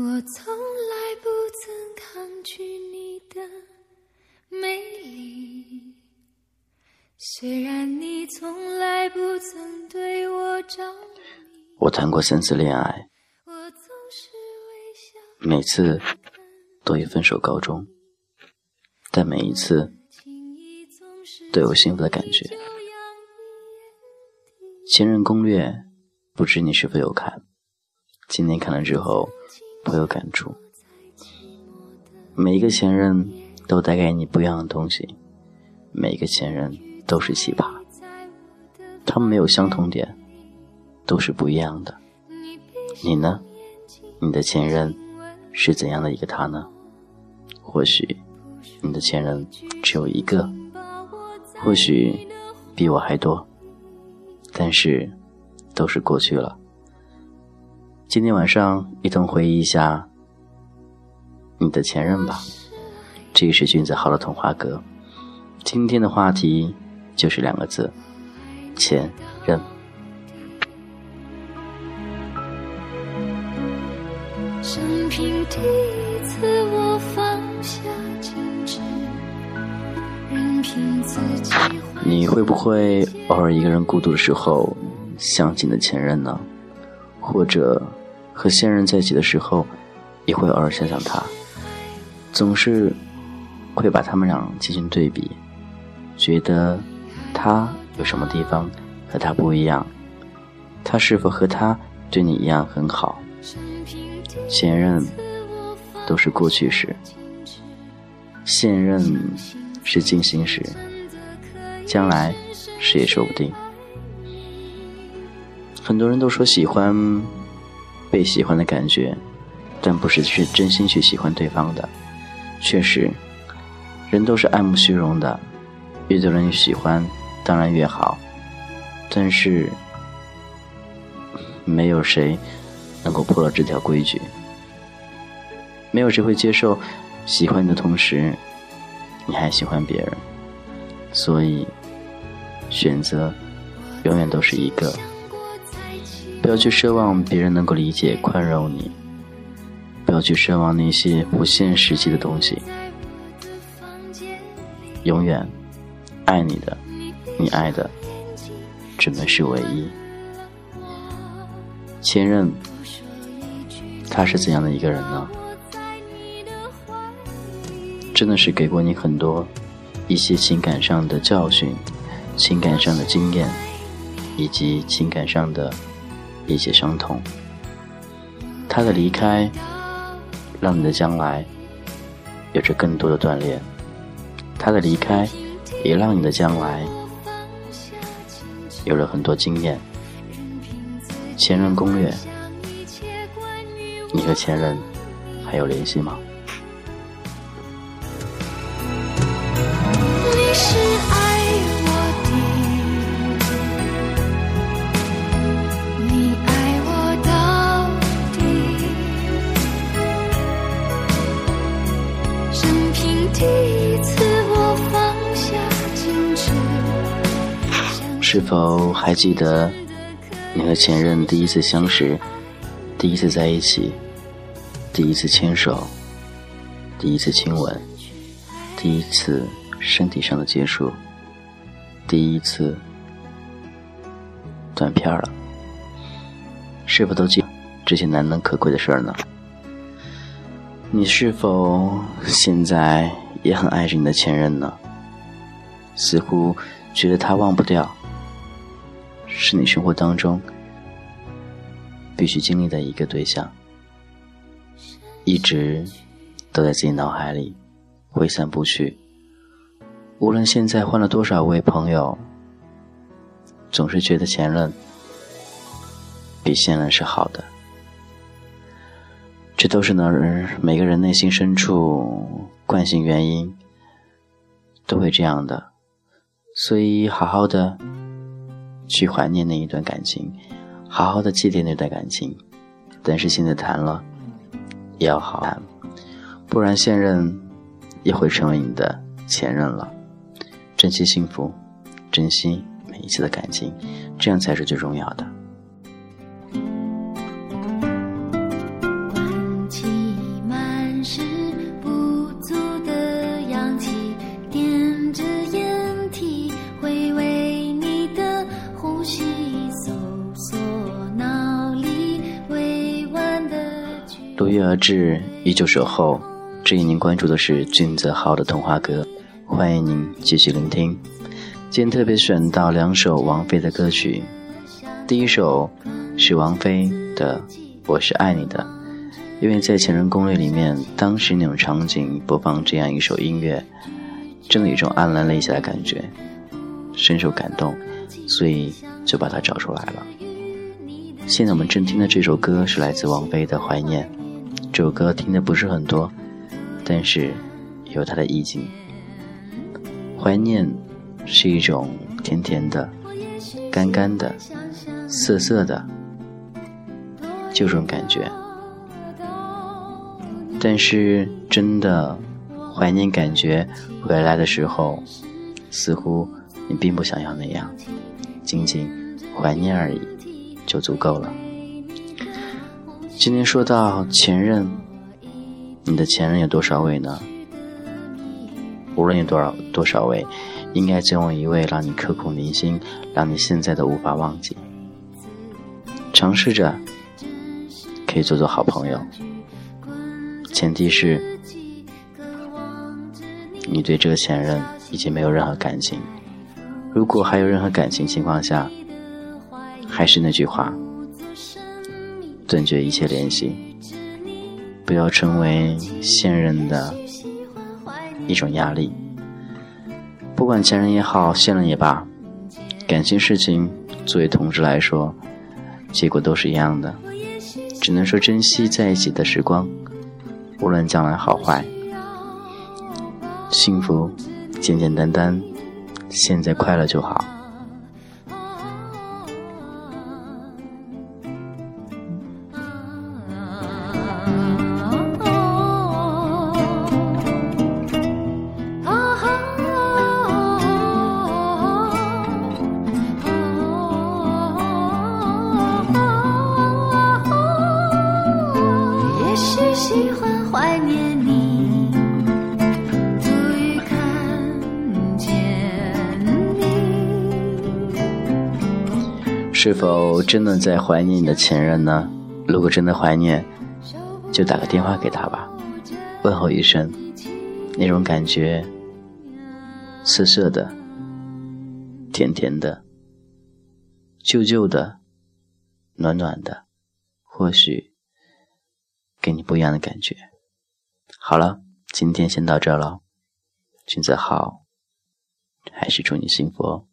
我从来不曾抗拒你的美丽，虽然你从来不曾对我着迷。我谈过三次恋爱，每次都以分手告终，但每一次都有幸福的感觉。前任攻略，不知你是否有看？今天看了之后。颇有感触。每一个前任都带给你不一样的东西，每一个前任都是奇葩，他们没有相同点，都是不一样的。你呢？你的前任是怎样的一个他呢？或许你的前任只有一个，或许比我还多，但是都是过去了。今天晚上一同回忆一下你的前任吧。这里是君子号的童话阁，今天的话题就是两个字：前任。你会不会偶尔一个人孤独的时候想起你的前任呢？或者？和现任在一起的时候，也会偶尔想想他，总是会把他们俩进行对比，觉得他有什么地方和他不一样，他是否和他对你一样很好？前任都是过去时，现任是进行时，将来谁也说不定。很多人都说喜欢。被喜欢的感觉，但不是是真心去喜欢对方的。确实，人都是爱慕虚荣的，越多人喜欢，当然越好。但是，没有谁能够破了这条规矩，没有谁会接受喜欢你的同时，你还喜欢别人。所以，选择永远都是一个。不要去奢望别人能够理解、宽容你，不要去奢望那些不现实际的东西。永远爱你的，你爱的，只能是唯一。前任，他是怎样的一个人呢？真的是给过你很多一些情感上的教训、情感上的经验，以及情感上的。一些伤痛，他的离开，让你的将来有着更多的锻炼；他的离开，也让你的将来有了很多经验。前任攻略，你和前任还有联系吗？是否还记得你和前任第一次相识，第一次在一起，第一次牵手，第一次亲吻，第一次身体上的接触，第一次断片了？是否都记这些难能可贵的事儿呢？你是否现在也很爱着你的前任呢？似乎觉得他忘不掉。是你生活当中必须经历的一个对象，一直都在自己脑海里挥散不去。无论现在换了多少位朋友，总是觉得前任比现任是好的。这都是呢，每个人内心深处惯性原因都会这样的，所以好好的。去怀念那一段感情，好好的祭奠那段感情，但是现在谈了，也要好谈，不然现任也会成为你的前任了。珍惜幸福，珍惜每一次的感情，这样才是最重要的。如约而至，依旧守候。这一您关注的是俊泽浩的童话歌，欢迎您继续聆听。今天特别选到两首王菲的歌曲，第一首是王菲的《我是爱你的》，因为在《前任攻略》里面，当时那种场景播放这样一首音乐，真的有一种黯然泪下的感觉，深受感动，所以就把它找出来了。现在我们正听的这首歌是来自王菲的《怀念》，这首歌听的不是很多。但是，有它的意境。怀念是一种甜甜的、干干的、涩涩的，就这种感觉。但是，真的怀念感觉回来的时候，似乎你并不想要那样，仅仅怀念而已，就足够了。今天说到前任。你的前任有多少位呢？无论有多少多少位，应该总有一位让你刻骨铭心，让你现在都无法忘记。尝试着可以做做好朋友，前提是你对这个前任已经没有任何感情。如果还有任何感情情况下，还是那句话，断绝一切联系。不要成为现任的一种压力。不管前任也好，现任也罢，感情事情作为同志来说，结果都是一样的。只能说珍惜在一起的时光，无论将来好坏，幸福简简单单，现在快乐就好。是否真的在怀念你的前任呢？如果真的怀念，就打个电话给他吧，问候一声，那种感觉，涩涩的，甜甜的，旧旧的，暖暖的，或许给你不一样的感觉。好了，今天先到这了，君子好，还是祝你幸福哦。